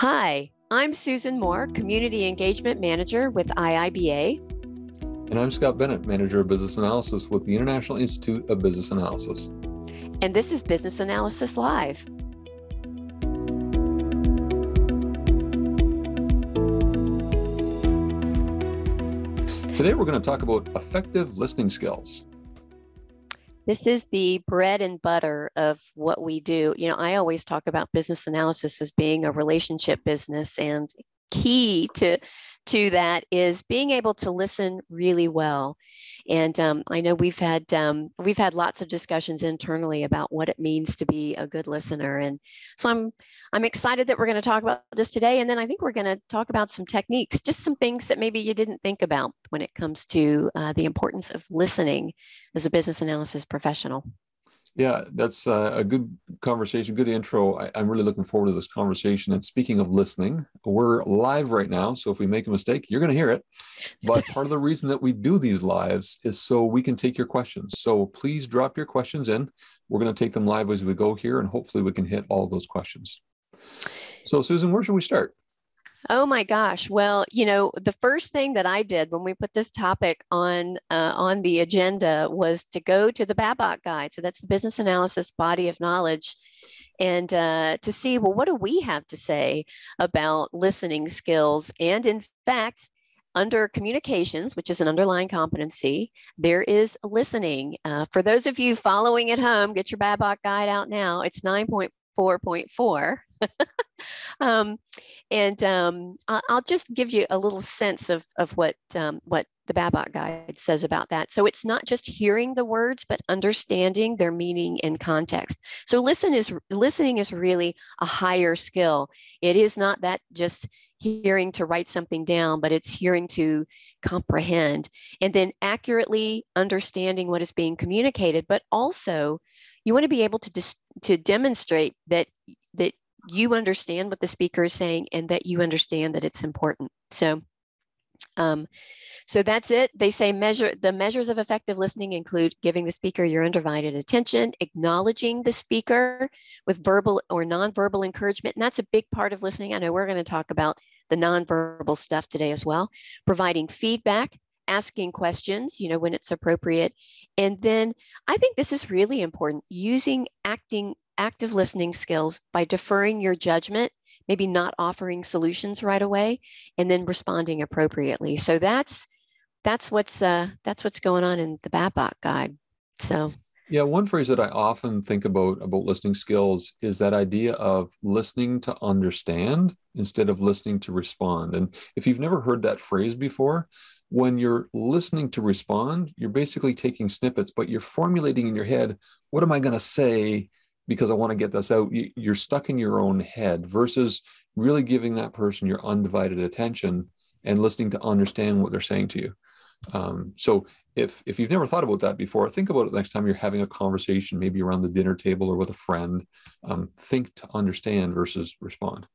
Hi, I'm Susan Moore, Community Engagement Manager with IIBA. And I'm Scott Bennett, Manager of Business Analysis with the International Institute of Business Analysis. And this is Business Analysis Live. Today, we're going to talk about effective listening skills. This is the bread and butter of what we do. You know, I always talk about business analysis as being a relationship business, and key to to that is being able to listen really well. And um, I know we've had um, we've had lots of discussions internally about what it means to be a good listener. And so I'm I'm excited that we're going to talk about this today. And then I think we're going to talk about some techniques, just some things that maybe you didn't think about when it comes to uh, the importance of listening as a business analysis professional. Yeah, that's uh, a good conversation, good intro. I, am really looking forward to this conversation. And speaking of listening, we're live right now. So if we make a mistake, you're going to hear it. But part of the reason that we do these lives is so we can take your questions. So please drop your questions in. We're going to take them live as we go here, and hopefully we can hit all those questions. So, Susan, where should we start? Oh my gosh. Well, you know, the first thing that I did when we put this topic on uh, on the agenda was to go to the BABOK guide. So that's the business analysis body of knowledge and uh, to see, well, what do we have to say about listening skills? And in fact, under communications, which is an underlying competency, there is listening. Uh, for those of you following at home, get your BABOK guide out now. It's 9.4.4. um, and um, I'll just give you a little sense of, of what, um, what the BABOK guide says about that. So it's not just hearing the words, but understanding their meaning and context. So listen is listening is really a higher skill. It is not that just hearing to write something down, but it's hearing to comprehend and then accurately understanding what is being communicated, but also you want to be able to dis- to demonstrate that you understand what the speaker is saying and that you understand that it's important. So, um, so that's it. They say measure the measures of effective listening include giving the speaker your undivided attention, acknowledging the speaker with verbal or nonverbal encouragement, and that's a big part of listening. I know we're going to talk about the nonverbal stuff today as well. Providing feedback, asking questions, you know, when it's appropriate, and then I think this is really important: using acting active listening skills by deferring your judgment, maybe not offering solutions right away, and then responding appropriately. So that's that's what's uh, that's what's going on in the BABOK guide. So yeah, one phrase that I often think about about listening skills is that idea of listening to understand instead of listening to respond. And if you've never heard that phrase before, when you're listening to respond, you're basically taking snippets, but you're formulating in your head, what am I going to say because I want to get this out. You're stuck in your own head versus really giving that person your undivided attention and listening to understand what they're saying to you. Um, so if if you've never thought about that before, think about it next time you're having a conversation, maybe around the dinner table or with a friend. Um, think to understand versus respond.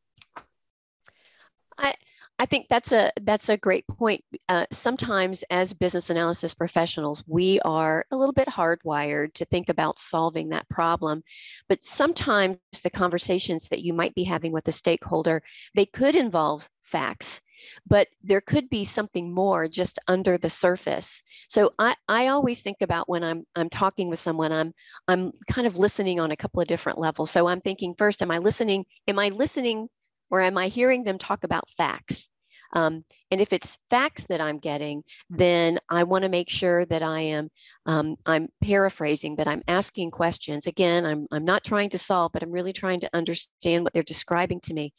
I think that's a that's a great point. Uh, sometimes, as business analysis professionals, we are a little bit hardwired to think about solving that problem. But sometimes the conversations that you might be having with a stakeholder they could involve facts, but there could be something more just under the surface. So I, I always think about when I'm I'm talking with someone, I'm I'm kind of listening on a couple of different levels. So I'm thinking first, am I listening? Am I listening or am I hearing them talk about facts? Um, and if it's facts that I'm getting, then I want to make sure that I am um, I'm paraphrasing, that I'm asking questions. Again, I'm I'm not trying to solve, but I'm really trying to understand what they're describing to me.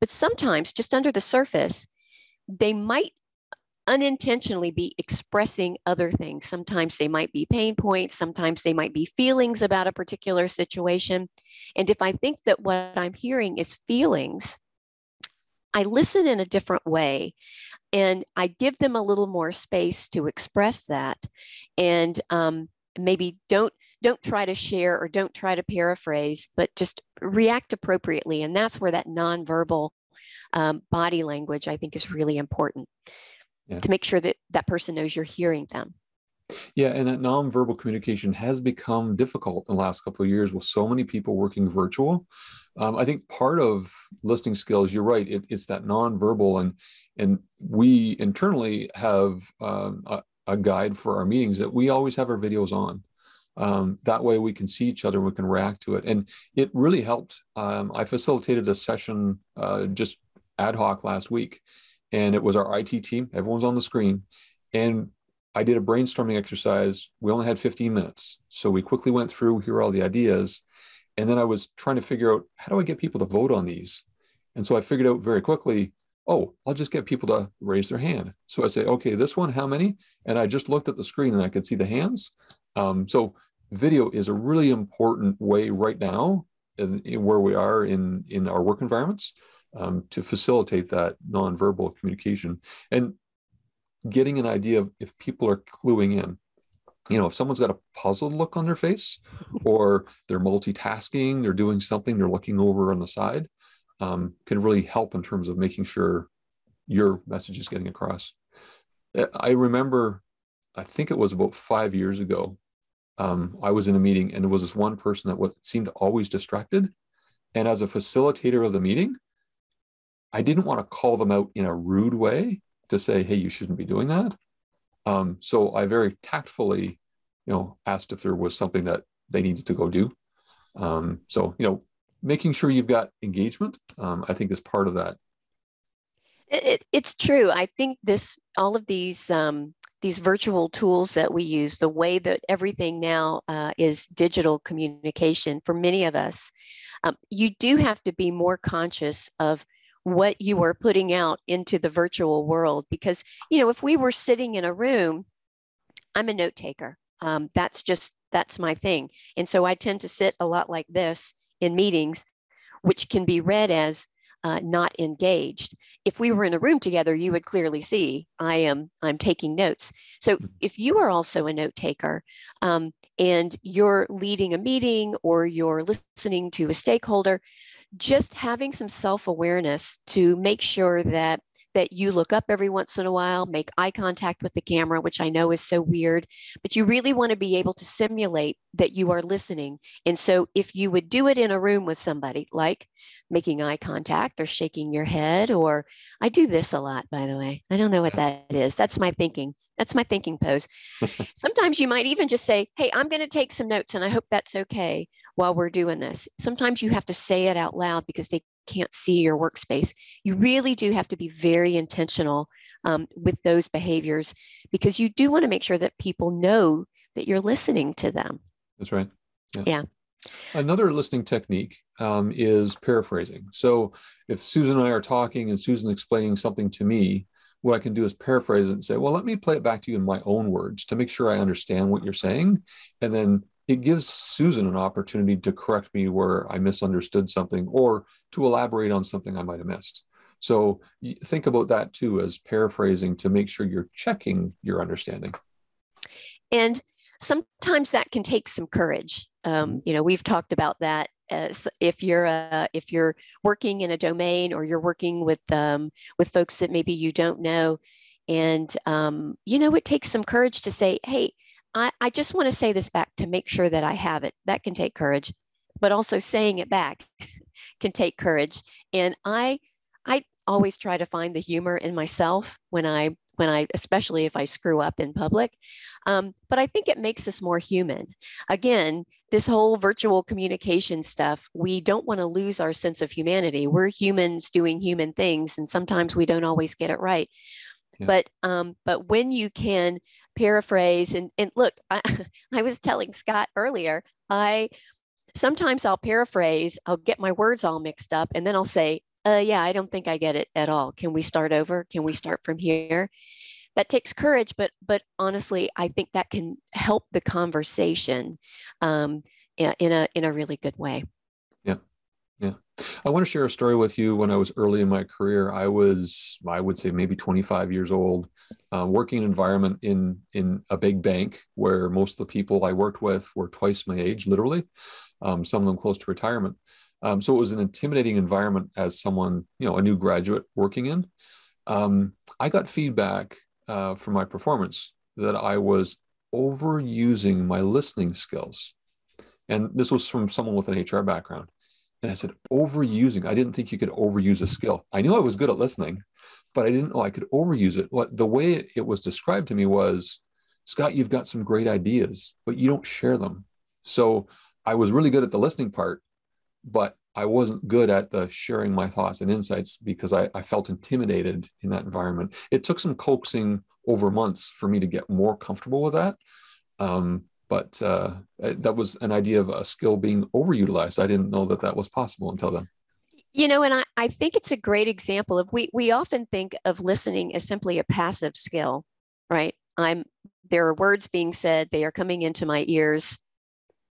But sometimes, just under the surface, they might unintentionally be expressing other things. Sometimes they might be pain points, sometimes they might be feelings about a particular situation. And if I think that what I'm hearing is feelings, I listen in a different way and I give them a little more space to express that and um, maybe don't don't try to share or don't try to paraphrase but just react appropriately and that's where that nonverbal um, body language I think is really important yeah. to make sure that that person knows you're hearing them Yeah, and that nonverbal communication has become difficult in the last couple of years with so many people working virtual. Um, I think part of listening skills, you're right, it, it's that nonverbal, and and we internally have um, a, a, guide for our meetings that we always have our videos on. Um, that way we can see each other and we can react to it, and it really helped. Um, I facilitated a session uh, just ad hoc last week, and it was our IT team. Everyone's on the screen, and I did a brainstorming exercise. We only had 15 minutes. So we quickly went through, here are all the ideas. And then I was trying to figure out how do I get people to vote on these? And so I figured out very quickly, oh, I'll just get people to raise their hand. So I say, okay, this one, how many? And I just looked at the screen and I could see the hands. Um, so video is a really important way right now in, in where we are in, in our work environments um, to facilitate that nonverbal communication. And getting an idea of if people are cluing in. You know, if someone's got a puzzled look on their face, or they're multitasking, they're doing something, they're looking over on the side, um, can really help in terms of making sure your message is getting across. Uh, I remember, I think it was about five years ago, um, I was in a meeting and there was this one person that was, seemed always distracted. And as a facilitator of the meeting, I didn't want to call them out in a rude way to say, hey, you shouldn't be doing that. Um, so I very tactfully, you know, asked if there was something that they needed to go do. Um, so, you know, making sure you've got engagement, um, I think is part of that. It, it's true. I think this, all of these, um, these virtual tools that we use, the way that everything now uh, is digital communication for many of us, um, you do have to be more conscious of what you are putting out into the virtual world. Because, you know, if we were sitting in a room, I'm a note taker. Um, that's just, that's my thing. And so I tend to sit a lot like this in meetings, which can be read as uh, not engaged. If we were in a room together, you would clearly see I am I'm taking notes. So hmm. if you are also a note taker um, and you're leading a meeting or you're listening to a stakeholder, just having some self-awareness to make sure that that you look up every once in a while, make eye contact with the camera, which I know is so weird, but you really want to be able to simulate that you are listening. And so if you would do it in a room with somebody, like making eye contact or shaking your head, or I do this a lot, by the way. I don't know what that is. That's my thinking. That's my thinking pose. Sometimes you might even just say, Hey, I'm going to take some notes and I hope that's okay while we're doing this. Sometimes you have to say it out loud because they can't see your workspace. You really do have to be very intentional um, with those behaviors because you do want to make sure that people know that you're listening to them. That's right. Yeah. yeah. Another listening technique um, is paraphrasing. So if Susan and I are talking and Susan's explaining something to me, what I can do is paraphrase it and say, well, let me play it back to you in my own words to make sure I understand what you're saying. And then it gives Susan an opportunity to correct me where I misunderstood something or to elaborate on something I might have missed. So think about that too as paraphrasing to make sure you're checking your understanding. And sometimes that can take some courage. Um, mm-hmm. you know, we've talked about that. As if you're uh, if you're working in a domain or you're working with um, with folks that maybe you don't know, and um, you know, it takes some courage to say, "Hey, I, I just want to say this back to make sure that I have it. That can take courage, but also saying it back can take courage. And I, I always try to find the humor in myself when I, when I, especially if I screw up in public. Um, but I think it makes us more human. Again, this whole virtual communication stuff, we don't want to lose our sense of humanity. We're humans doing human things, and sometimes we don't always get it right. Yeah. But um, but when you can paraphrase and, and look I, I was telling scott earlier i sometimes i'll paraphrase i'll get my words all mixed up and then i'll say uh, yeah i don't think i get it at all. Can we start over? Can we start from here? That takes courage but but honestly i think that can help the conversation um, in a in a really good way yeah. I want to share a story with you when I was early in my career. I was, I would say, maybe 25 years old, uh, working in environment in in a big bank where most of the people I worked with were twice my age, literally, um, some of them close to retirement. Um, so it was an intimidating environment as someone, you know, a new graduate working in. Um, I got feedback uh, from my performance that I was overusing my listening skills. And this was from someone with an HR background. And I said, overusing. I didn't think you could overuse a skill. I knew I was good at listening, but I didn't know I could overuse it. What the way it was described to me was, Scott, you've got some great ideas, but you don't share them. So I was really good at the listening part, but I wasn't good at the sharing my thoughts and insights because I, I felt intimidated in that environment. It took some coaxing over months for me to get more comfortable with that. Um, but uh, that was an idea of a skill being overutilized. I didn't know that that was possible until then. You know, and I, I think it's a great example of we we often think of listening as simply a passive skill, right? I'm there are words being said, they are coming into my ears,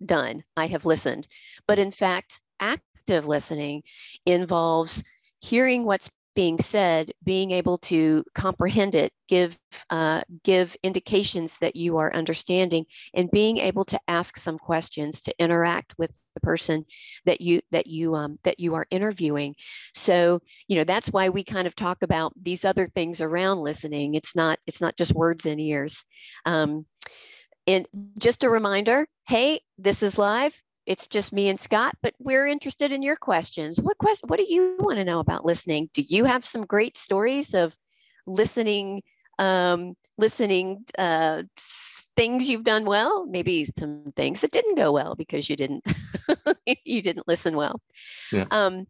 done. I have listened. But in fact, active listening involves hearing what's being said, being able to comprehend it, give uh, give indications that you are understanding, and being able to ask some questions to interact with the person that you that you um, that you are interviewing. So you know that's why we kind of talk about these other things around listening. It's not it's not just words and ears. Um, and just a reminder, hey, this is live it's just me and Scott, but we're interested in your questions. What question what do you want to know about listening? Do you have some great stories of listening um, listening uh, things you've done well, maybe some things that didn't go well because you didn't you didn't listen well. Yeah. Um,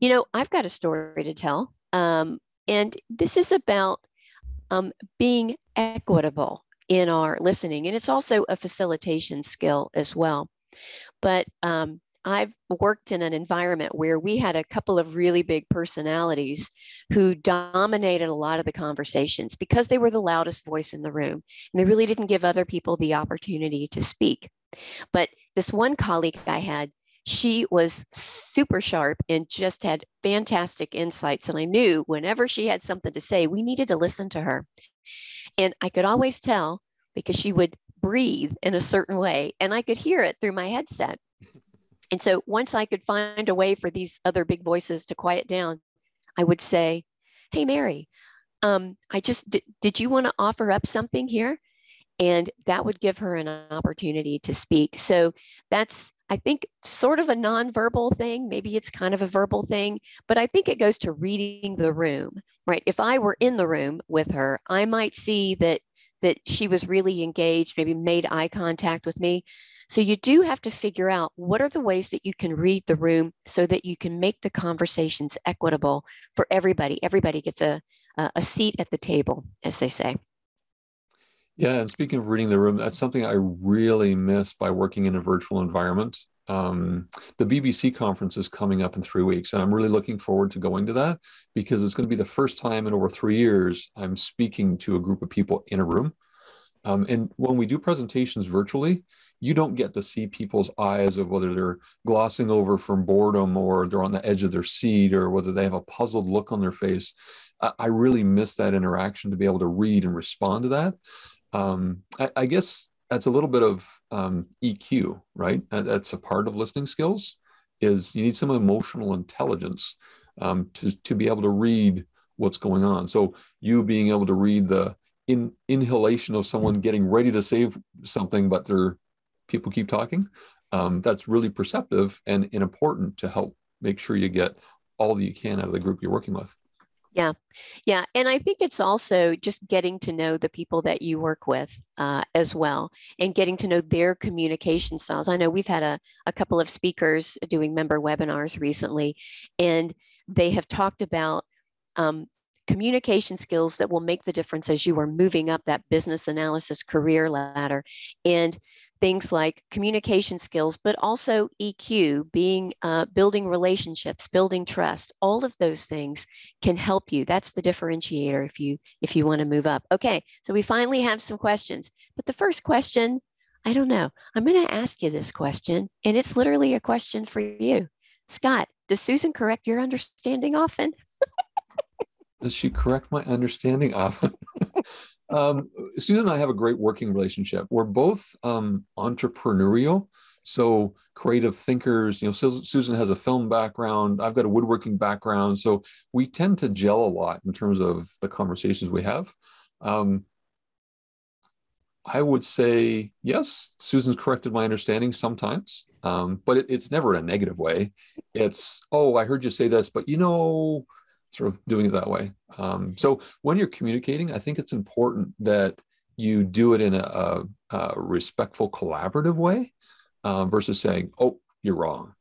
you know, I've got a story to tell, um, and this is about um, being equitable in our listening, and it's also a facilitation skill as well. But um, I've worked in an environment where we had a couple of really big personalities who dominated a lot of the conversations because they were the loudest voice in the room. And they really didn't give other people the opportunity to speak. But this one colleague I had, she was super sharp and just had fantastic insights. And I knew whenever she had something to say, we needed to listen to her. And I could always tell because she would breathe in a certain way and I could hear it through my headset. And so once I could find a way for these other big voices to quiet down, I would say, Hey, Mary, um, I just, did, did you want to offer up something here? And that would give her an opportunity to speak. So that's, I think, sort of a nonverbal thing. Maybe it's kind of a verbal thing, but I think it goes to reading the room, right? If I were in the room with her, I might see that that she was really engaged, maybe made eye contact with me. So you do have to figure out what are the ways that you can read the room so that you can make the conversations equitable for everybody. Everybody gets a, a seat at the table, as they say. Yeah, and speaking of reading the room, that's something I really miss by working in a virtual environment. Um, the BBC conference is coming up in three weeks, and I'm really looking forward to going to that because it's going to be the first time in over three years I'm speaking to a group of people in a room. Um, and when we do presentations virtually, you don't get to see people's eyes of whether they're glossing over from boredom or they're on the edge of their seat or whether they have a puzzled look on their face. I, I really miss that interaction to be able to read and respond to that. Um, I, I guess that's a little bit of um, EQ, right? That's a part of listening skills. Is you need some emotional intelligence um, to to be able to read what's going on. So you being able to read the in inhalation of someone getting ready to say something, but their people keep talking. Um, that's really perceptive and, and important to help make sure you get all that you can out of the group you're working with. Yeah, yeah, and I think it's also just getting to know the people that you work with uh, as well, and getting to know their communication styles. I know we've had a, a couple of speakers doing member webinars recently, and they have talked about um, communication skills that will make the difference as you are moving up that business analysis career ladder. And things like communication skills, but also EQ, being uh, building relationships, building trust. All of those things can help you. That's the differentiator if you if you want to move up. Okay, so we finally have some questions. But the first question, I don't know. I'm going to ask you this question, and it's literally a question for you, Scott. Does Susan correct your understanding often? Does she correct my understanding often? Um, Susan and I have a great working relationship. We're both um, entrepreneurial, so creative thinkers. You know, Susan has a film background. I've got a woodworking background, so we tend to gel a lot in terms of the conversations we have. Um, I would say yes. Susan's corrected my understanding sometimes, um, but it, it's never in a negative way. It's oh, I heard you say this, but you know, sort of doing it that way. Um, so when you're communicating, I think it's important that you do it in a, a, a respectful, collaborative way uh, versus saying, "Oh, you're wrong."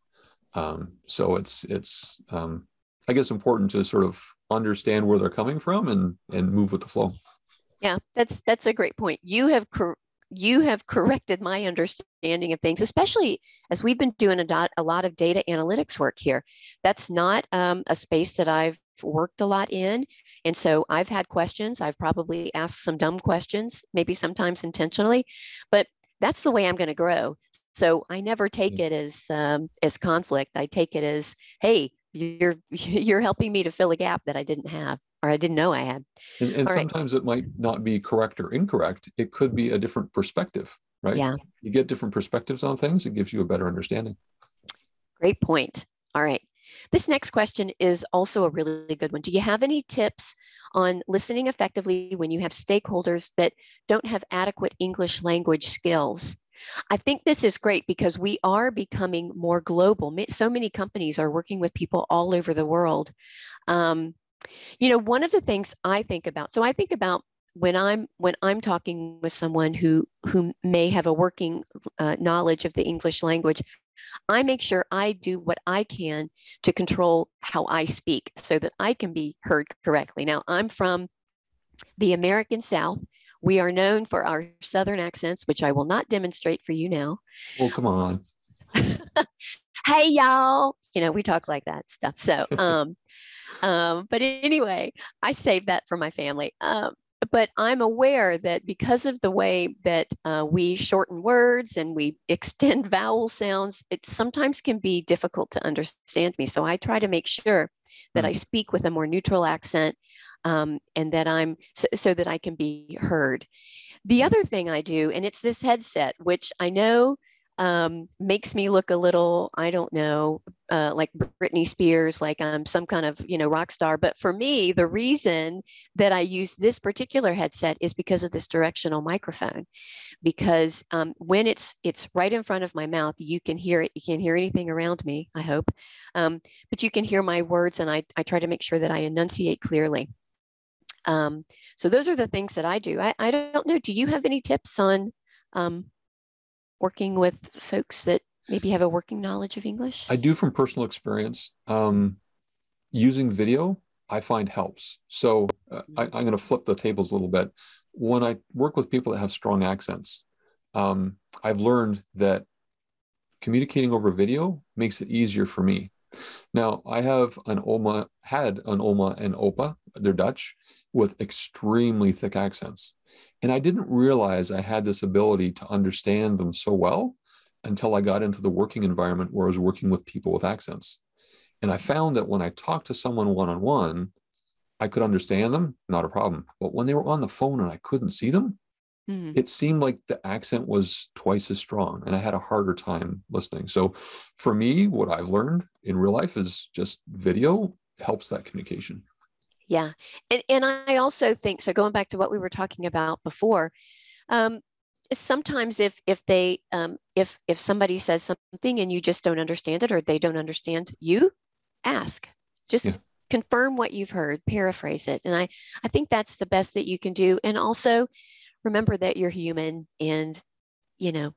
Um, so it's it's um, I guess important to sort of understand where they're coming from and and move with the flow. Yeah, that's that's a great point. You have cor- you have corrected my understanding of things, especially as we've been doing a, dot, a lot of data analytics work here. That's not um, a space that I've worked a lot in. And so I've had questions. I've probably asked some dumb questions, maybe sometimes intentionally, but that's the way I'm going to grow. So I never take it as um, as conflict. I take it as, hey, you're you're helping me to fill a gap that I didn't have or I didn't know I had. And, and sometimes right. it might not be correct or incorrect. It could be a different perspective, right? Yeah. You get different perspectives on things. It gives you a better understanding. Great point. All right. This next question is also a really good one. Do you have any tips on listening effectively when you have stakeholders that don't have adequate English language skills? I think this is great because we are becoming more global. So many companies are working with people all over the world. Um, you know, one of the things I think about, so I think about when I'm when I'm talking with someone who who may have a working uh, knowledge of the English language, I make sure I do what I can to control how I speak so that I can be heard correctly. Now, I'm from the American South. We are known for our Southern accents, which I will not demonstrate for you now. Well, come on. hey, y'all. You know, we talk like that stuff. So, um, um, but anyway, I saved that for my family. Um, but I'm aware that because of the way that uh, we shorten words and we extend vowel sounds, it sometimes can be difficult to understand me. So I try to make sure that I mm-hmm. speak with a more neutral accent um, and that I'm so, so that I can be heard. The other thing I do, and it's this headset, which I know um, makes me look a little, I don't know, uh, like Britney Spears, like I'm some kind of, you know, rock star. But for me, the reason that I use this particular headset is because of this directional microphone. Because um, when it's it's right in front of my mouth, you can hear it. You can't hear anything around me, I hope, um, but you can hear my words, and I I try to make sure that I enunciate clearly. Um, so those are the things that I do. I, I don't know. Do you have any tips on um, working with folks that maybe have a working knowledge of English? I do from personal experience. Um, using video, I find helps. So uh, I, am going to flip the tables a little bit. When I work with people that have strong accents, um, I've learned that communicating over video makes it easier for me. Now, I have an Oma, had an Oma and Opa, they're Dutch, with extremely thick accents. And I didn't realize I had this ability to understand them so well until I got into the working environment where I was working with people with accents. And I found that when I talked to someone one on one, I could understand them, not a problem. But when they were on the phone and I couldn't see them, mm-hmm. it seemed like the accent was twice as strong and I had a harder time listening. So for me, what I've learned in real life is just video helps that communication. Yeah. And, and I also think so going back to what we were talking about before, um, sometimes if if they um, if if somebody says something and you just don't understand it or they don't understand you, ask. Just yeah. confirm what you've heard, paraphrase it. And I I think that's the best that you can do. And also remember that you're human and you know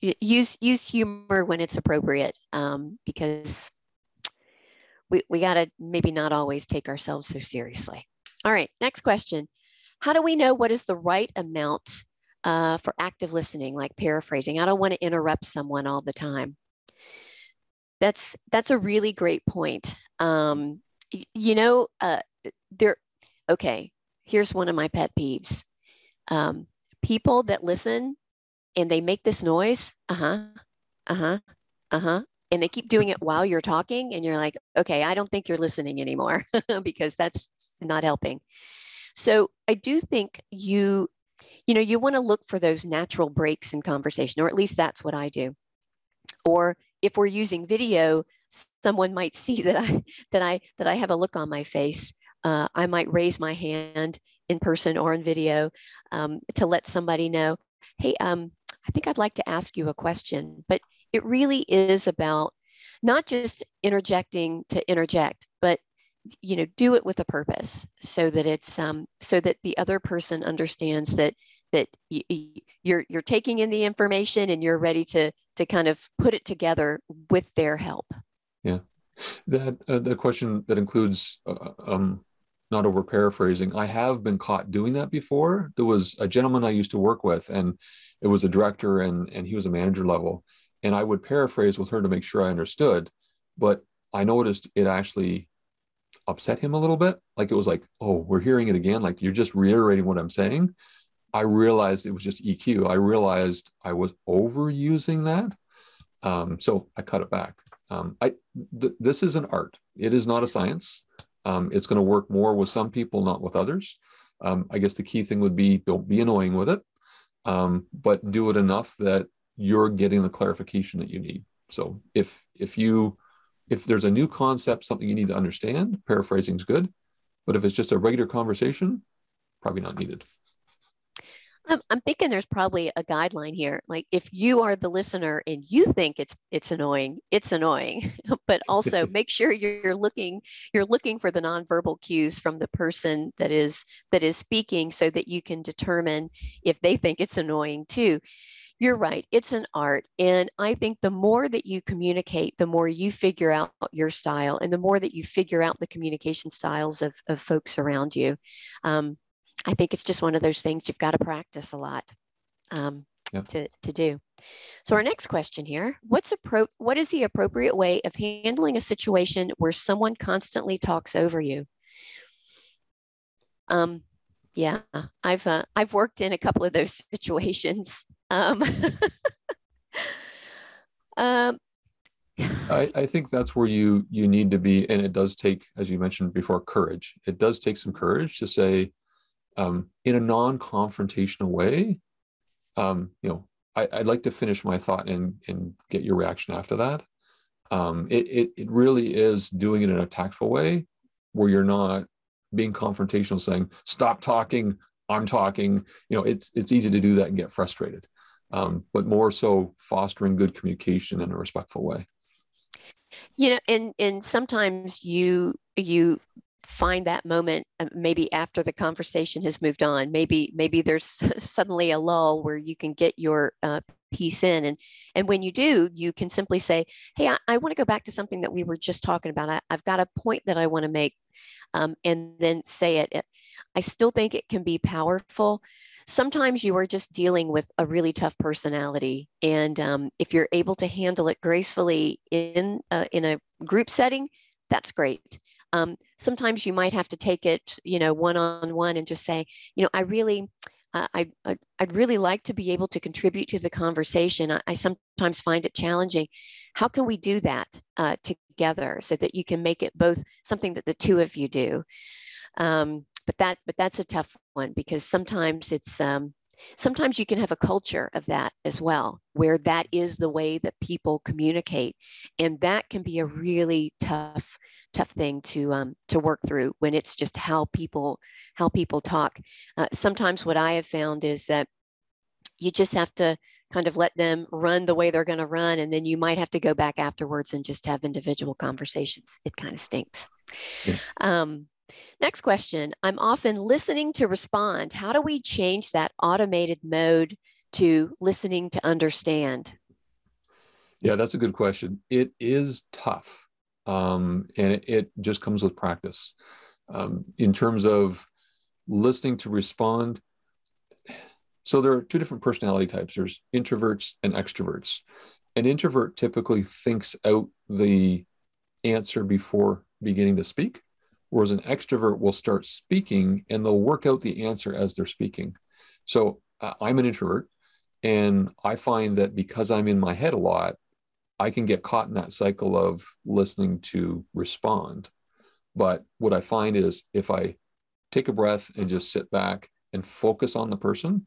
use use humor when it's appropriate um, because we, we got to maybe not always take ourselves so seriously. All right, next question. How do we know what is the right amount uh, for active listening, like paraphrasing? I don't want to interrupt someone all the time. That's that's a really great point. Um, you know, uh, there. Okay, here's one of my pet peeves. Um, people that listen and they make this noise. Uh huh. Uh huh. Uh huh and they keep doing it while you're talking and you're like okay i don't think you're listening anymore because that's not helping so i do think you you know you want to look for those natural breaks in conversation or at least that's what i do or if we're using video someone might see that i that i that i have a look on my face uh, i might raise my hand in person or in video um, to let somebody know hey, um, I think I'd like to ask you a question. But it really is about not just interjecting to interject, but you know, do it with a purpose so that it's um, so that the other person understands that that you're you're taking in the information and you're ready to to kind of put it together with their help. Yeah, that uh, the question that includes uh, um, not over paraphrasing. I have been caught doing that before. There was a gentleman I used to work with, and it was a director, and and he was a manager level, and I would paraphrase with her to make sure I understood, but I noticed it actually upset him a little bit. Like it was like, oh, we're hearing it again. Like you're just reiterating what I'm saying. I realized it was just EQ. I realized I was overusing that. Um, so I cut it back. Um, I th- this is an art. It is not a science. Um, it's going to work more with some people, not with others. Um, I guess the key thing would be don't be annoying with it, um, but do it enough that you're getting the clarification that you need. So if if you if there's a new concept, something you need to understand, paraphrasing is good. But if it's just a regular conversation, probably not needed. I'm, I'm thinking there's probably a guideline here. Like if you are the listener and you think it's it's annoying, it's annoying. but also make sure you're looking you're looking for the nonverbal cues from the person that is that is speaking so that you can determine if they think it's annoying too. You're right. It's an art. And I think the more that you communicate, the more you figure out your style and the more that you figure out the communication styles of, of folks around you. Um, I think it's just one of those things you've got to practice a lot um, yep. to, to do. So our next question here, what's appro- what is the appropriate way of handling a situation where someone constantly talks over you? Um, yeah, I've uh, I've worked in a couple of those situations. Um, um, I, I think that's where you you need to be, and it does take, as you mentioned before, courage. It does take some courage to say, um, in a non-confrontational way, um, you know, I, would like to finish my thought and and get your reaction after that. Um, it, it it really is doing it in a tactful way, where you're not being confrontational, saying "Stop talking, I'm talking." You know, it's it's easy to do that and get frustrated, um, but more so fostering good communication in a respectful way. You know, and and sometimes you you find that moment uh, maybe after the conversation has moved on maybe maybe there's suddenly a lull where you can get your uh, piece in. And and when you do you can simply say hey i, I want to go back to something that we were just talking about. I, have got a point that i want to make um, and then say it. I still think it can be powerful sometimes you are just dealing with a really tough personality and um, if you're able to handle it gracefully in uh, in a group setting that's great um, sometimes you might have to take it, you know, one on one and just say, you know, I really, uh, I, I would really like to be able to contribute to the conversation. I, I sometimes find it challenging. How can we do that uh, together so that you can make it both something that the two of you do? Um, but that but that's a tough one because sometimes it's um, sometimes you can have a culture of that as well where that is the way that people communicate and that can be a really tough tough thing to um, to work through when it's just how people how people talk. Uh, sometimes what I have found is that you just have to kind of let them run the way they're going to run, and then you might have to go back afterwards and just have individual conversations. It kind of stinks. Yeah. Um, next question: I'm often listening to respond. How do we change that automated mode to listening to understand? Yeah, that's a good question. It is tough um, and it, it, just comes with practice. Um, in terms of listening to respond, so there are two different personality types. There's introverts and extroverts. An introvert typically thinks out the answer before beginning to speak, whereas an extrovert will start speaking and they'll work out the answer as they're speaking. So uh, I'm an introvert, and I find that because I'm in my head a lot, I can get caught in that cycle of listening to respond. But what I find is if I take a breath and just sit back and focus on the person,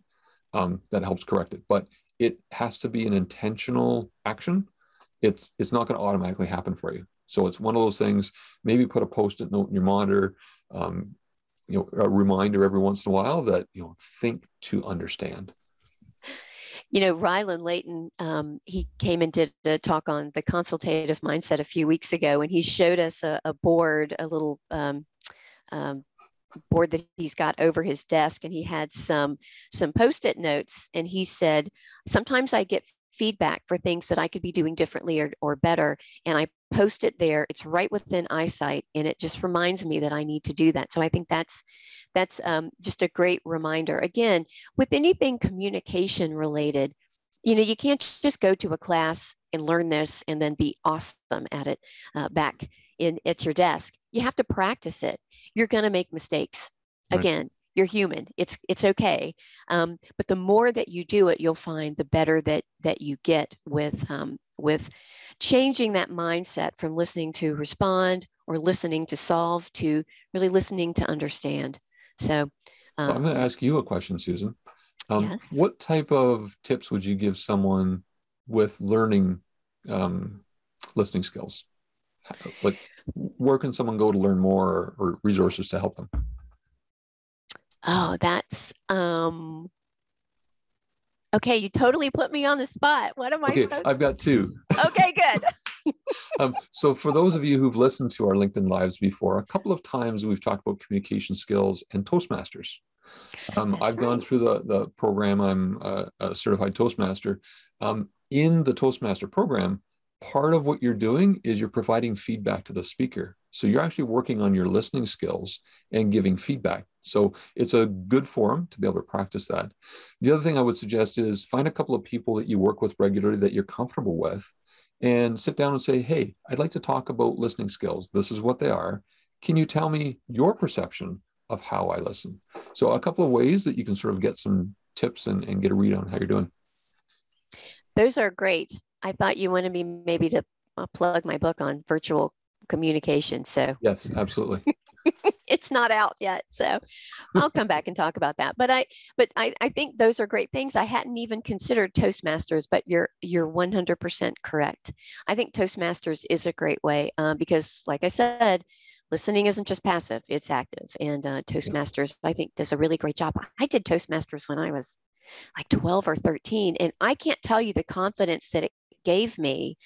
um, that helps correct it. But it has to be an intentional action. It's it's not going to automatically happen for you. So it's one of those things. Maybe put a post-it note in your monitor, um, you know, a reminder every once in a while that you know think to understand. you know, Rylan Layton, um, he came and did a talk on the consultative mindset a few weeks ago, and he showed us a, a board, a little um, um, board that he's got over his desk, and he had some some post-it notes, and he said, sometimes I get feedback for things that I could be doing differently or, or better, and I post it there. It's right within eyesight, and it just reminds me that I need to do that. So I think that's that's um, just a great reminder. Again, with anything communication related, you know, you can't just go to a class and learn this and then be awesome at it uh, back in at your desk. You have to practice it. You're going to make mistakes. Right. Again, you're human. It's it's okay. Um, but the more that you do it, you'll find the better that that you get with um, with changing that mindset from listening to respond or listening to solve to really listening to understand. So um, well, I'm going to ask you a question, Susan. Um, yes. What type of tips would you give someone with learning um, listening skills? Like, where can someone go to learn more or, or resources to help them? Oh, that's um okay. You totally put me on the spot. What am I? okay? I've got two. Okay, good. um, so, for those of you who've listened to our LinkedIn lives before, a couple of times we've talked about communication skills and Toastmasters. Um, I've right. gone through the, the program. I'm a, a certified Toastmaster. Um, in the Toastmaster program, part of what you're doing is you're providing feedback to the speaker. So you're actually working on your listening skills and giving feedback. So it's a good forum to be able to practice that. The other thing I would suggest is find a couple of people that you work with regularly that you're comfortable with and sit down and say, Hey, I'd like to talk about listening skills. This is what they are. Can you tell me your perception of how I listen? So, a couple of ways that you can sort of get some tips and, and get a read on how you're doing. Those are great. I thought you wanted me maybe to uh, plug my book on virtual communication. So, yes, absolutely. it's not out yet so i'll come back and talk about that. But i but I, I think those are great things. I hadn't even considered toastmasters but you're you're 100% correct. I think toastmasters is a great way uh, because like i said listening isn't just passive it's active. And uh, toastmasters i think does a really great job. I did toastmasters when i was like 12 or 13 and i can't tell you the confidence that it gave me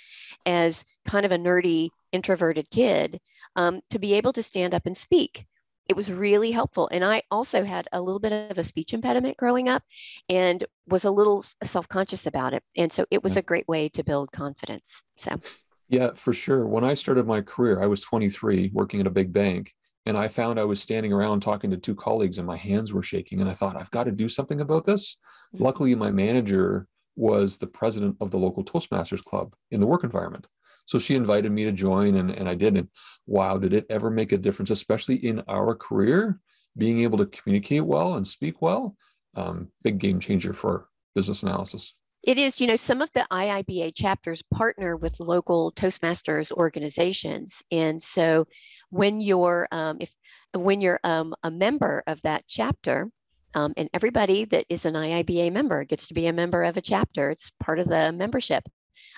as kind of a nerdy introverted kid um, to be able to stand up and speak. It was really helpful. And I also had a little bit of a speech impediment growing up and was a little self conscious about it. And so it was a great way to build confidence. So, yeah, for sure. When I started my career, I was 23 working at a big bank. And I found I was standing around talking to two colleagues and my hands were shaking. And I thought, I've got to do something about this. Mm-hmm. Luckily, my manager was the president of the local Toastmasters club in the work environment. So she invited me to join, and, and I did. And wow, did it ever make a difference, especially in our career, being able to communicate well and speak well? Um, big game changer for business analysis. It is, you know, some of the IIBA chapters partner with local Toastmasters organizations, and so when you're um, if when you're um, a member of that chapter, um, and everybody that is an IIBA member gets to be a member of a chapter. It's part of the membership.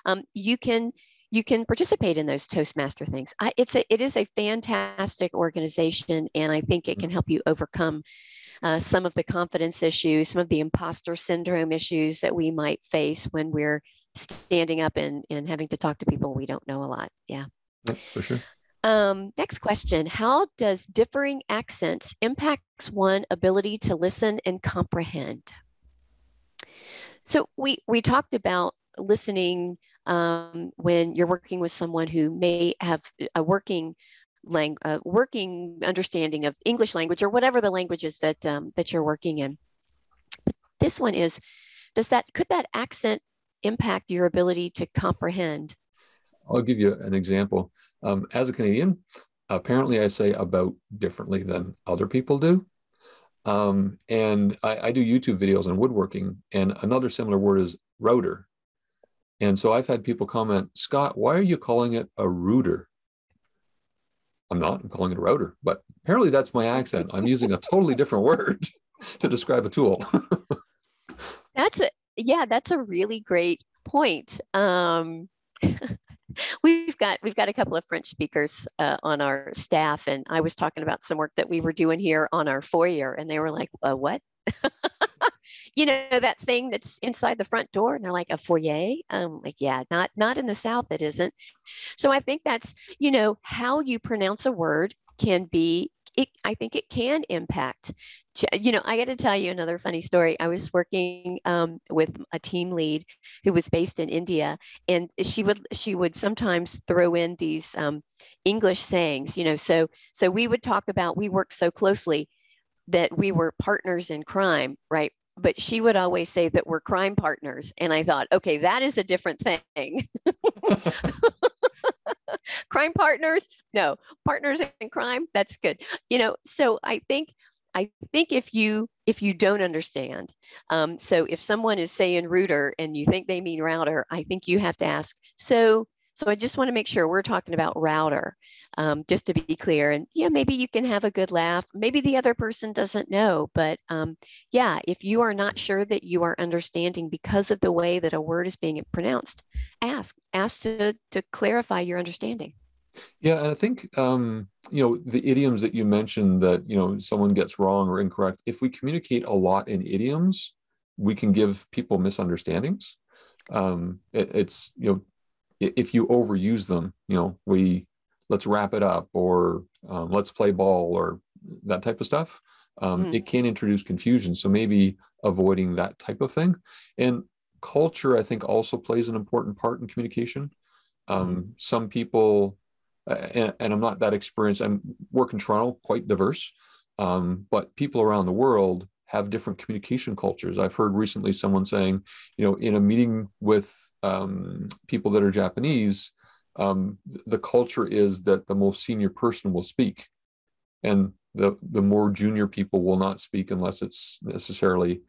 Um, you can you can participate in those Toastmaster things. I, it's a, it is a fantastic organization, and I think it can help you overcome uh, some of the confidence issues, some of the imposter syndrome issues that we might face when we're standing up and, and having to talk to people we don't know a lot. Yeah. yeah for sure. Um, next question How does differing accents impacts one ability to listen and comprehend? So we we talked about listening um, when you're working with someone who may have a working lang- uh, working understanding of English language or whatever the languages that um, that you're working in. But this one is, does that could that accent impact your ability to comprehend? I'll give you an example. Um, as a Canadian, apparently I say about differently than other people do. Um, and I, I, do YouTube videos on woodworking, and another similar word is router. And so I've had people comment, Scott, why are you calling it a router? I'm not, I'm calling it a router, but apparently that's my accent. I'm using a totally different word to describe a tool. that's a, yeah, that's a really great point. Um, we've got we've got a couple of French speakers uh, on our staff, and I was talking about some work that we were doing here on our foyer, and they were like, uh, "What?" You know that thing that's inside the front door and they're like a foyer um like yeah not not in the south it isn't so i think that's you know how you pronounce a word can be it, I think it can impact. You know, I got to tell you another funny story. I was working um, with a team lead who was based in India, and she would she would sometimes throw in these um, English sayings. You know, so so we would talk about we worked so closely that we were partners in crime, right? But she would always say that we're crime partners, and I thought, okay, that is a different thing. crime partners? No. Partners in crime? That's good. You know so i think i think if you if you don't understand um, so if someone is saying router and you think they mean router i think you have to ask so so I just want to make sure we're talking about router, um, just to be clear. And yeah, maybe you can have a good laugh. Maybe the other person doesn't know, but um, yeah, if you are not sure that you are understanding because of the way that a word is being pronounced, ask ask to to clarify your understanding. Yeah, and I think um, you know the idioms that you mentioned that you know someone gets wrong or incorrect. If we communicate a lot in idioms, we can give people misunderstandings. Um, it, it's you know if you overuse them, you know, we let's wrap it up or um, let's play ball or that type of stuff. Um, mm. It can introduce confusion. So maybe avoiding that type of thing. And culture, I think, also plays an important part in communication. Um, mm. Some people, and, and, I'm not that experienced. I'm work in Toronto, quite diverse, um, but people around the world have different communication cultures. I've heard recently someone saying, you know, in a meeting with um, people that are Japanese, um, the culture is that the most senior person will speak, and the the more junior people will not speak unless it's necessarily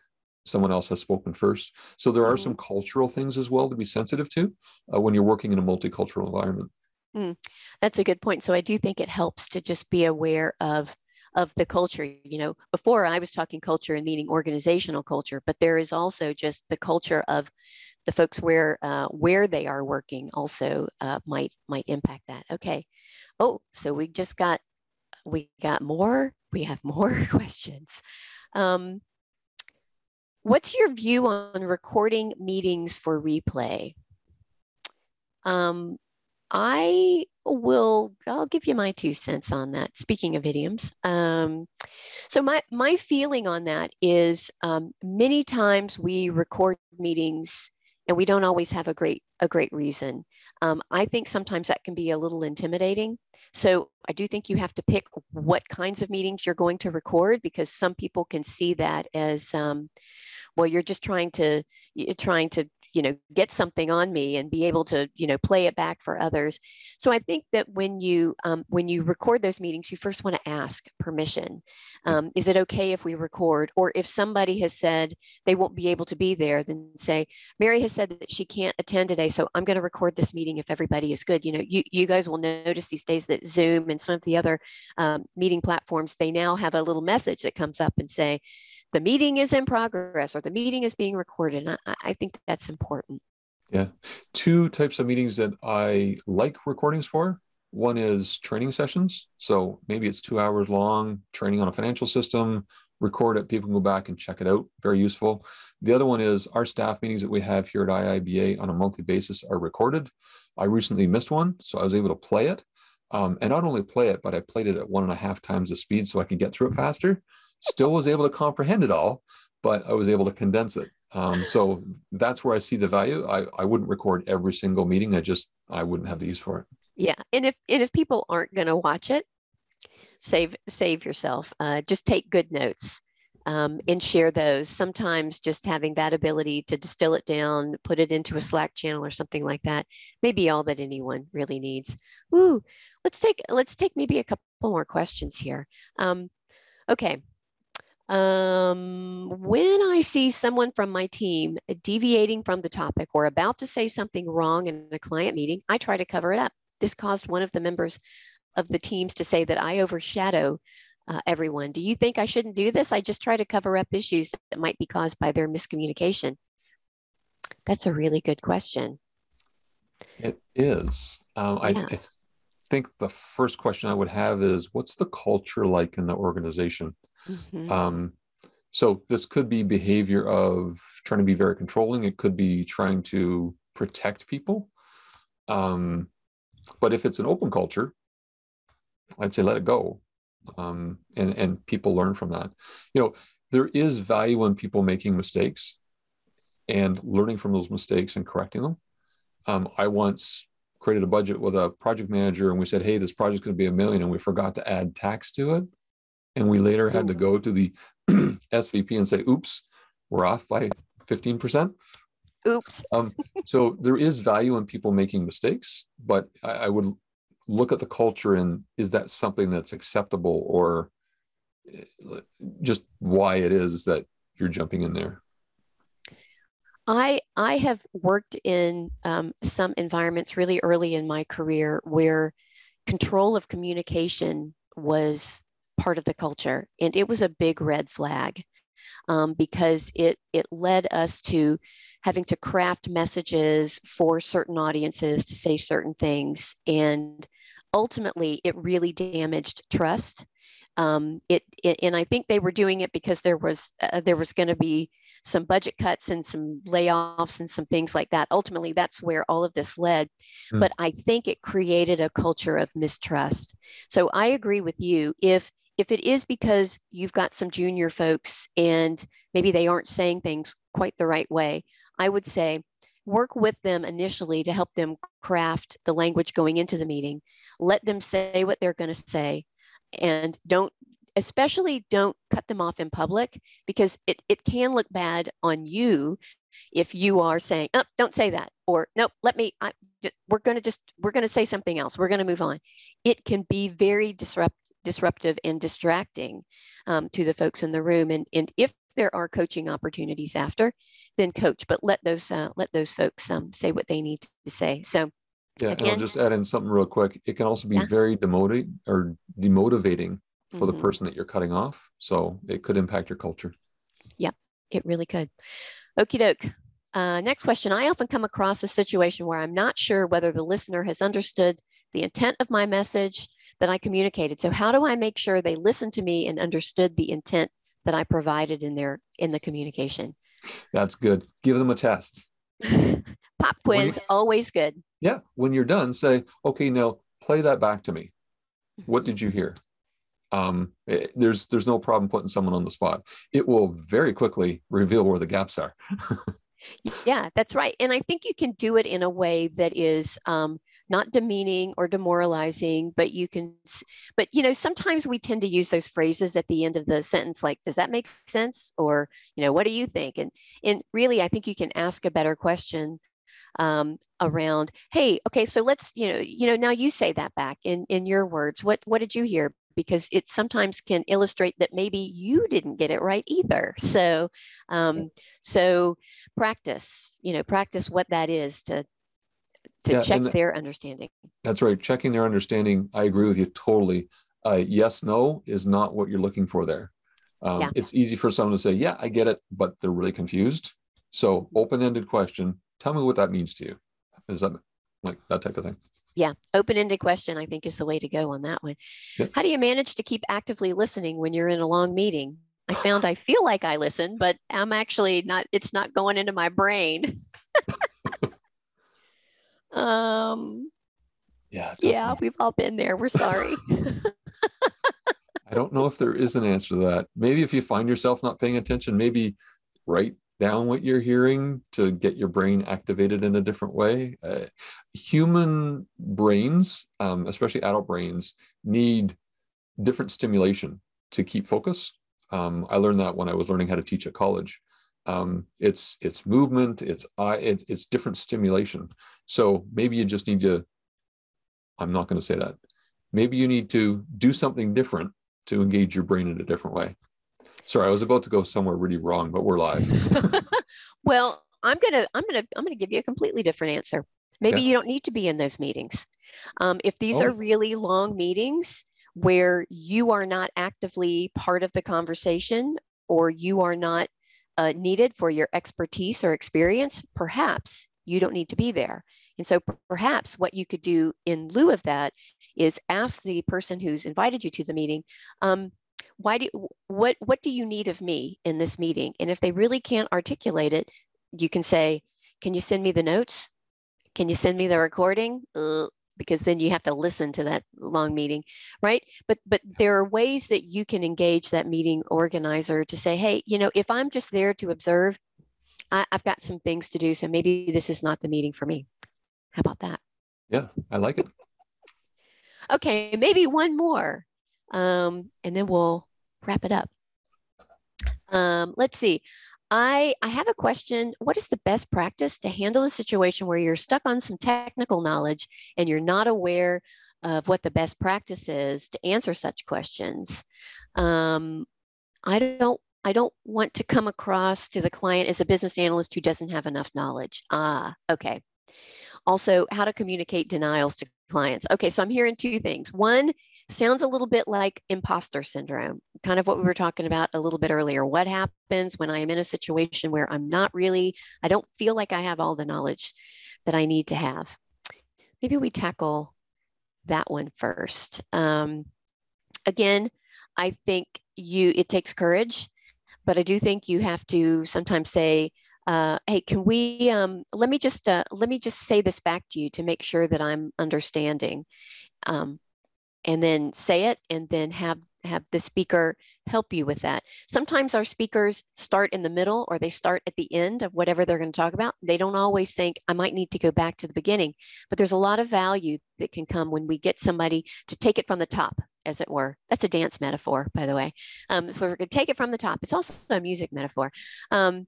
someone else has spoken first. So there are mm-hmm. some cultural things as well to be sensitive to uh, when you're working in a multicultural environment. Mm, that's a good point. So I do think it helps to just be aware of of the culture. You know, before I was talking culture and meaning organizational culture, but there is also just the culture of the folks where uh, where they are working also uh, might might impact that. Okay. Oh, so we just got we got more. We have more questions. Um, what's your view on recording meetings for replay? Um, I will I'll give you my two cents on that. Speaking of idioms, um, so my my feeling on that is um, many times we record meetings and we don't always have a great a great reason. Um, I think sometimes that can be a little intimidating. So I do think you have to pick what kinds of meetings you're going to record because some people can see that as um, well. You're just trying to trying to you know get something on me and be able to you know play it back for others. So i think that when you um, when you record those meetings you first want to ask permission. Um, is it okay if we record? Or if somebody has said they won't be able to be there then say mary has said that she can't attend today so i'm going to record this meeting if everybody is good. You know you, you guys will notice these days that zoom and some of the other um, meeting platforms they now have a little message that comes up and say the meeting is in progress or the meeting is being recorded. I, I think that's important. Yeah. Two types of meetings that I like recordings for. One is training sessions. So maybe it's two hours long, training on a financial system, record it, people can go back and check it out. Very useful. The other one is our staff meetings that we have here at IIBA on a monthly basis are recorded. I recently missed one, so I was able to play it. Um, and not only play it, but I played it at one and a half times the speed so I could get through it faster still was able to comprehend it all, but I was able to condense it. Um, so that's where I see the value. I, I wouldn't record every single meeting. I just I wouldn't have the use for it. Yeah, and if and if people aren't going to watch it, save save yourself. Uh, just take good notes um, and share those. Sometimes just having that ability to distill it down, put it into a Slack channel or something like that, may be all that anyone really needs. Ooh, let's take let's take maybe a couple more questions here. Um, okay, um, when I see someone from my team deviating from the topic or about to say something wrong in a client meeting, I try to cover it up. This caused one of the members of the teams to say that I overshadow uh, everyone. Do you think I shouldn't do this? I just try to cover up issues that might be caused by their miscommunication. That's a really good question. It is. Um, yeah. I, I think the first question I would have is what's the culture like in the organization? Mm-hmm. Um, So this could be behavior of trying to be very controlling. It could be trying to protect people. Um, but if it's an open culture, I'd say let it go, um, and and people learn from that. You know, there is value in people making mistakes and learning from those mistakes and correcting them. Um, I once created a budget with a project manager, and we said, "Hey, this project's going to be a million, and we forgot to add tax to it." And we later had to go to the SVP and say, "Oops, we're off by fifteen percent." Oops. um, so there is value in people making mistakes, but I, I, would look at the culture and is that something that's acceptable or eh, just why it is that you're jumping in there? I I have worked in um, some environments really early in my career where control of communication was part of the culture, and it was a big red flag um, because it it led us to having to craft messages for certain audiences to say certain things. And ultimately, it really damaged trust. Um, it, it, and I think they were doing it because there was uh, there was going to be some budget cuts and some layoffs and some things like that. Ultimately, that's where all of this led. Mm. But I think it created a culture of mistrust. So I agree with you. If if it is because you've got some junior folks and maybe they aren't saying things quite the right way, I would say work with them initially to help them craft the language going into the meeting. Let them say what they're going to say and don't especially don't cut them off in public because it, it can look bad on you if you are saying oh, don't say that or no let me I, just, we're going to just we're going to say something else we're going to move on it can be very disrupt, disruptive and distracting um, to the folks in the room and, and if there are coaching opportunities after, then coach. But let those uh, let those folks um, say what they need to say. So yeah, again, and I'll just add in something real quick. It can also be yeah. very demoting or demotivating for mm-hmm. the person that you're cutting off. So it could impact your culture. Yeah, it really could. Okie doke. Uh, next question. I often come across a situation where I'm not sure whether the listener has understood the intent of my message that I communicated. So, how do I make sure they listened to me and understood the intent that I provided in their in the communication. That's good. Give them a test. Pop quiz, always good. Yeah. When you're done, say, okay, now play that back to me. What did you hear? Um, it, eh, there's there's no problem putting someone on the spot. It will very quickly reveal where the gaps are. yeah, that's right. And I think you can do it in a way that is um, not demeaning or demoralizing, but you can, but you know, sometimes we tend to use those phrases at the end of the sentence, like, does that make sense? Or, you know, what do you think? And, and really, I think you can ask a better question um, around, hey, okay, so let's, you know, you know, now you say that back in, in your words, what, what did you hear? Because it sometimes can illustrate that maybe you didn't get it right either. So, um, so practice, you know, practice what that is to, to yeah, check their understanding. That's right. Checking their understanding. I agree with you totally. Uh, yes, no is not what you're looking for there. Um, yeah. It's easy for someone to say, yeah, I get it, but they're really confused. So mm-hmm. open-ended question, tell me what that means to you. Is that like that type of thing? Yeah, open-ended question I think is the way to go on that one. How do you manage to keep actively listening when you're in a long meeting? I found I feel like I listen, but I'm actually not, it's not going into my brain. Um, yeah, definitely. yeah, we've all been there. We're sorry. I don't know if there is an answer to that. Maybe if you find yourself not paying attention, maybe write down what you're hearing to get your brain activated in a different way. Uh, human brains, um, especially adult brains, need different stimulation to keep focus. Um, I learned that when I was learning how to teach at college. Um, it's it's movement, it's eye, it's, it's different stimulation. So maybe you just need to, I'm not going to say that. Maybe you need to do something different to engage your brain in a different way. Sorry, I was about to go somewhere really wrong, but we're live. well, I'm gonna I'm gonna I'm gonna give you a completely different answer. Maybe yeah. you don't need to be in those meetings. Um, if these oh. are really long meetings where you are not actively part of the conversation or you are not uh, needed for your expertise or experience, perhaps you don't need to be there. And so perhaps what you could do in lieu of that is ask the person who's invited you to the meeting, um, why do what what do you need of me in this meeting? And if they really can't articulate it you can say can you send me the notes? Can you send me the recording? Uh, because then you have to listen to that long meeting right? But but there are ways that you can engage that meeting organizer to say hey you know if i'm just there to observe I, i've got some things to do so maybe this is not the meeting for me. How about that? Yeah i like it. Okay maybe one more um, and then we'll wrap it up. Um, let's see. I, I have a question. What is the best practice to handle a situation where you're stuck on some technical knowledge and you're not aware of what the best practice is to answer such questions? Um, I don't I don't want to come across to the client as a business analyst who doesn't have enough knowledge. Ah, okay. Also, how to communicate denials to clients. Okay, so I'm hearing two things. One, sounds a little bit like imposter syndrome, kind of what we were talking about a little bit earlier. What happens when I am in a situation where I'm not really, I don't feel like I have all the knowledge that I need to have? Maybe we tackle that one first. Um, again, I think you it takes courage, but I do think you have to sometimes say, uh, hey, can we, um, let me just, uh, let me just say this back to you to make sure that I'm understanding. Um, and then say it and then have have the speaker help you with that. Sometimes our speakers start in the middle or they start at the end of whatever they're going to talk about. They don't always think, I might need to go back to the beginning. But there's a lot of value that can come when we get somebody to take it from the top, as it were. That's a dance metaphor, by the way. Um, if going to take it from the top, it's also a music metaphor. Um,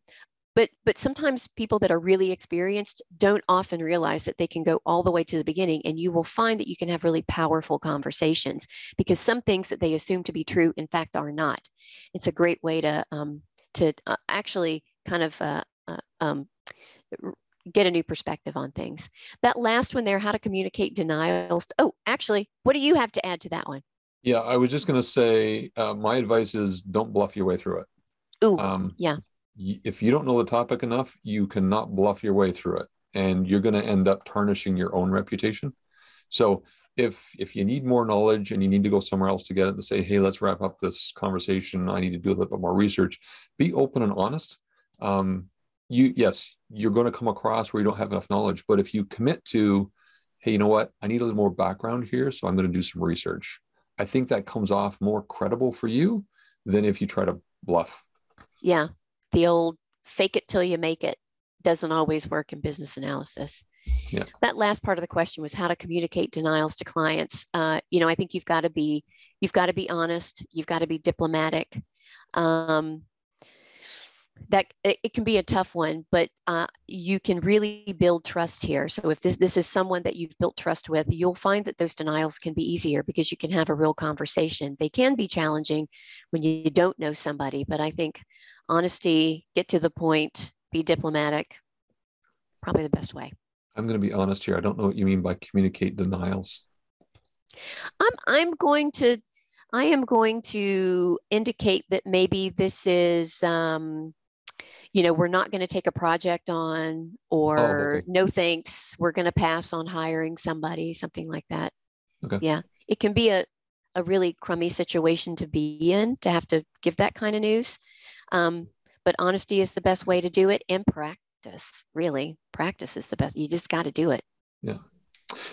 but but sometimes people that are really experienced don't often realize that they can go all the way to the beginning and you will find that you can have really powerful conversations because some things that they assume to be true in fact are not. It's a great way to um, to uh, actually kind of uh, uh, um, get a new perspective on things. That last one there how to communicate denials oh actually what do you have to add to that one? Yeah i was just going to say uh, my advice is don't bluff your way through it. Ooh, um, yeah if you don't know the topic enough, you cannot bluff your way through it, and you're going to end up tarnishing your own reputation. So if if you need more knowledge and you need to go somewhere else to get it to say, hey, let's wrap up this conversation. I need to do a little bit more research. Be open and honest. Um, you yes, you're going to come across where you don't have enough knowledge, but if you commit to, hey, you know what, I need a little more background here, so I'm going to do some research. I think that comes off more credible for you than if you try to bluff. Yeah, the old fake it till you make it doesn't always work in business analysis. Yeah. That last part of the question was how to communicate denials to clients. Uh, you know, I think you've got to be you've got to be honest. You've got to be diplomatic. Um, that it, it, can be a tough one, but uh, you can really build trust here. So if this this is someone that you've built trust with, you'll find that those denials can be easier because you can have a real conversation. They can be challenging when you don't know somebody, but I think honesty, get to the point, be diplomatic, probably the best way. I'm going to be honest here. I don't know what you mean by communicate denials. I'm I'm going to I am going to indicate that maybe this is um, you know, we're not going to take a project on or oh, okay. no thanks, we're going to pass on hiring somebody, something like that. Okay. Yeah. It can be a, a really crummy situation to be in to have to give that kind of news. Um, but honesty is the best way to do it and practice, really. Practice is the best. You just got to do it. Yeah.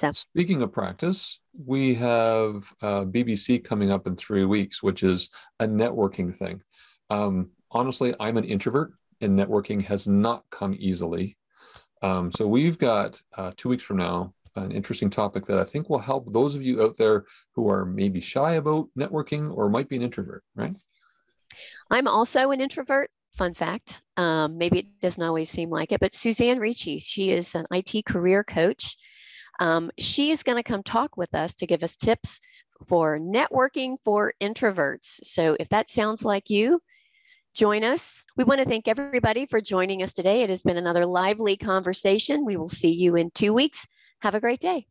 yeah. Speaking of practice, we have uh, BBC coming up in three weeks, which is a networking thing. Um, honestly, I'm an introvert and networking has not come easily. Um, so we've got uh, two weeks from now an interesting topic that I think will help those of you out there who are maybe shy about networking or might be an introvert, right? I'm also an introvert. Fun fact. Um, maybe it doesn't always seem like it, but Suzanne Ricci, she is an IT career coach. Um, she is going to come talk with us to give us tips for networking for introverts. So if that sounds like you, join us. We want to thank everybody for joining us today. It has been another lively conversation. We will see you in two weeks. Have a great day.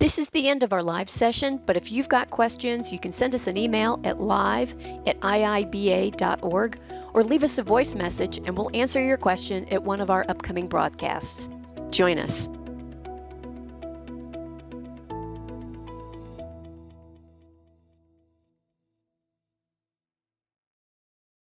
This is the end of our live session, but if you've got questions, you can send us an email at live at iiba.org or leave us a voice message and we'll answer your question at one of our upcoming broadcasts. Join us.